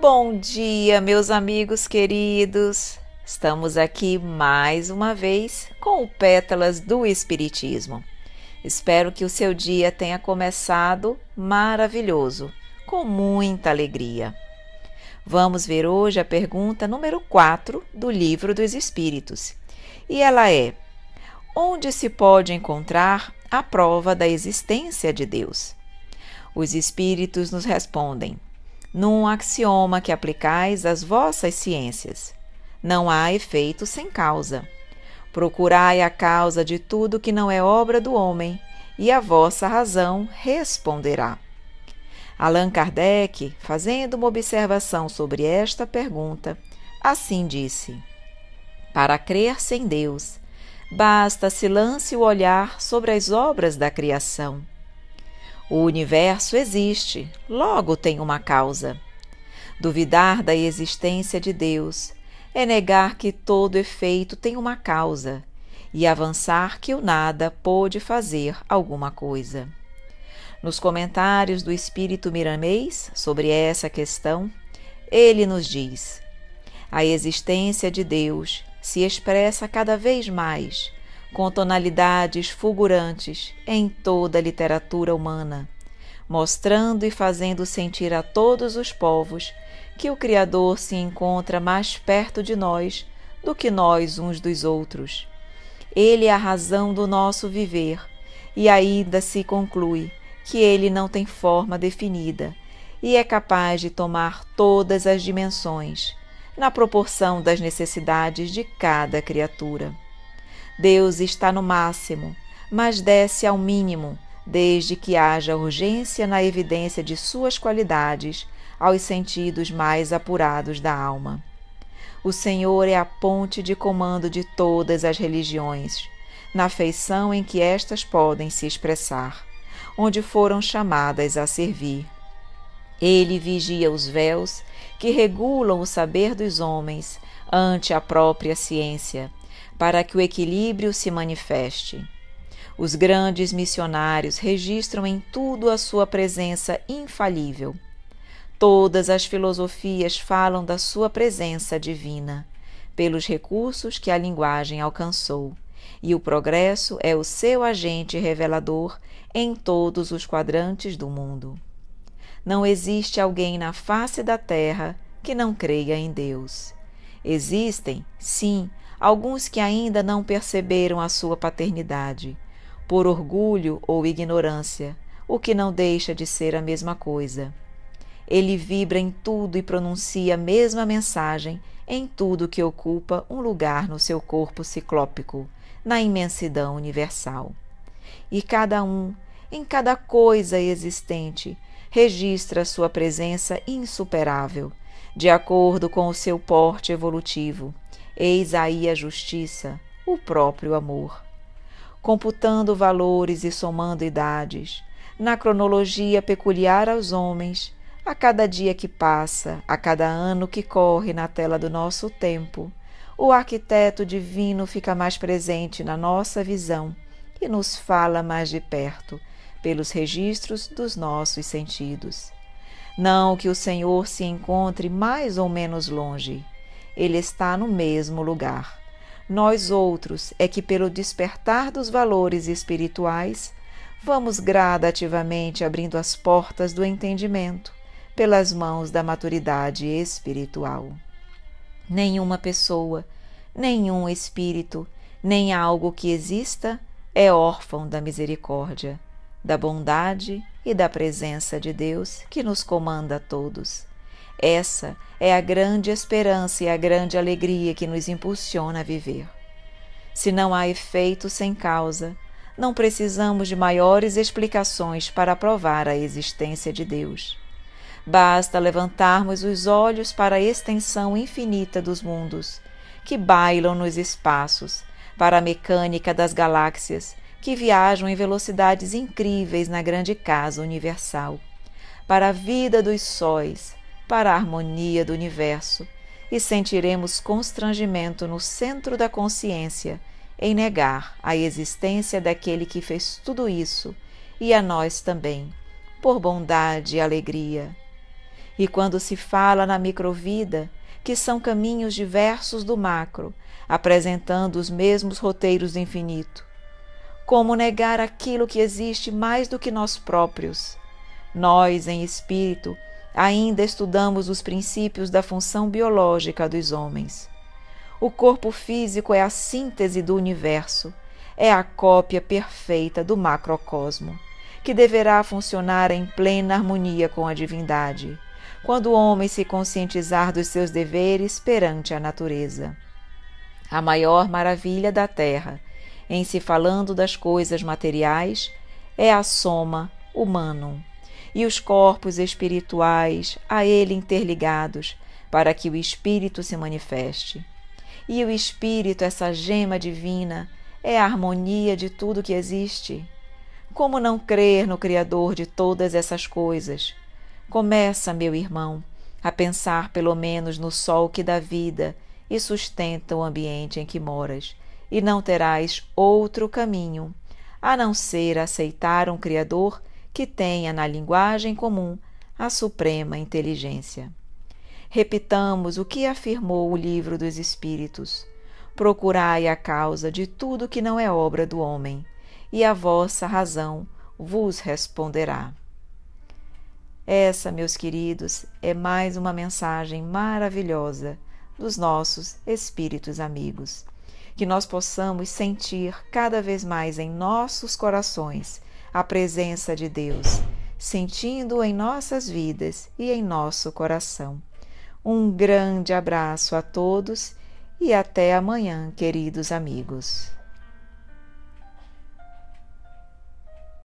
Bom dia, meus amigos queridos. Estamos aqui mais uma vez com o Pétalas do Espiritismo. Espero que o seu dia tenha começado maravilhoso, com muita alegria. Vamos ver hoje a pergunta número 4 do Livro dos Espíritos. E ela é: Onde se pode encontrar a prova da existência de Deus? Os Espíritos nos respondem: num axioma que aplicais às vossas ciências. Não há efeito sem causa. Procurai a causa de tudo que não é obra do homem, e a vossa razão responderá. Allan Kardec, fazendo uma observação sobre esta pergunta, assim disse: Para crer-se Deus, basta se lance o olhar sobre as obras da criação o universo existe, logo tem uma causa. Duvidar da existência de Deus é negar que todo efeito tem uma causa e avançar que o nada pôde fazer alguma coisa. Nos comentários do Espírito Miramês sobre essa questão, ele nos diz: a existência de Deus se expressa cada vez mais com tonalidades fulgurantes em toda a literatura humana, mostrando e fazendo sentir a todos os povos que o Criador se encontra mais perto de nós do que nós uns dos outros. Ele é a razão do nosso viver, e ainda se conclui que ele não tem forma definida e é capaz de tomar todas as dimensões, na proporção das necessidades de cada criatura. Deus está no máximo, mas desce ao mínimo, desde que haja urgência na evidência de suas qualidades aos sentidos mais apurados da alma. O Senhor é a ponte de comando de todas as religiões, na feição em que estas podem se expressar, onde foram chamadas a servir. Ele vigia os véus que regulam o saber dos homens ante a própria ciência para que o equilíbrio se manifeste. Os grandes missionários registram em tudo a sua presença infalível. Todas as filosofias falam da sua presença divina, pelos recursos que a linguagem alcançou, e o progresso é o seu agente revelador em todos os quadrantes do mundo. Não existe alguém na face da terra que não creia em Deus. Existem, sim, alguns que ainda não perceberam a sua paternidade, por orgulho ou ignorância, o que não deixa de ser a mesma coisa. Ele vibra em tudo e pronuncia a mesma mensagem em tudo que ocupa um lugar no seu corpo ciclópico, na imensidão universal. E cada um, em cada coisa existente, registra sua presença insuperável, de acordo com o seu porte evolutivo, Eis aí a justiça, o próprio amor. Computando valores e somando idades, na cronologia peculiar aos homens, a cada dia que passa, a cada ano que corre na tela do nosso tempo, o arquiteto divino fica mais presente na nossa visão e nos fala mais de perto, pelos registros dos nossos sentidos. Não que o Senhor se encontre mais ou menos longe, ele está no mesmo lugar. Nós outros é que, pelo despertar dos valores espirituais, vamos gradativamente abrindo as portas do entendimento pelas mãos da maturidade espiritual. Nenhuma pessoa, nenhum espírito, nem algo que exista é órfão da misericórdia, da bondade e da presença de Deus que nos comanda a todos. Essa é a grande esperança e a grande alegria que nos impulsiona a viver. Se não há efeito sem causa, não precisamos de maiores explicações para provar a existência de Deus. Basta levantarmos os olhos para a extensão infinita dos mundos, que bailam nos espaços, para a mecânica das galáxias, que viajam em velocidades incríveis na grande casa universal, para a vida dos sóis, para a harmonia do universo e sentiremos constrangimento no centro da consciência em negar a existência daquele que fez tudo isso e a nós também, por bondade e alegria. E quando se fala na microvida, que são caminhos diversos do macro, apresentando os mesmos roteiros do infinito. Como negar aquilo que existe mais do que nós próprios? Nós, em espírito, ainda estudamos os princípios da função biológica dos homens. O corpo físico é a síntese do universo, é a cópia perfeita do macrocosmo, que deverá funcionar em plena harmonia com a divindade quando o homem se conscientizar dos seus deveres perante a natureza. A maior maravilha da terra, em se falando das coisas materiais, é a soma humano e os corpos espirituais a ele interligados, para que o espírito se manifeste. E o espírito, essa gema divina, é a harmonia de tudo que existe. Como não crer no Criador de todas essas coisas? Começa, meu irmão, a pensar pelo menos no sol que dá vida e sustenta o ambiente em que moras, e não terás outro caminho a não ser aceitar um Criador que tenha na linguagem comum a suprema inteligência. Repitamos o que afirmou o livro dos Espíritos: Procurai a causa de tudo que não é obra do homem, e a vossa razão vos responderá. Essa, meus queridos, é mais uma mensagem maravilhosa dos nossos espíritos amigos. Que nós possamos sentir cada vez mais em nossos corações a presença de Deus, sentindo em nossas vidas e em nosso coração. Um grande abraço a todos e até amanhã, queridos amigos.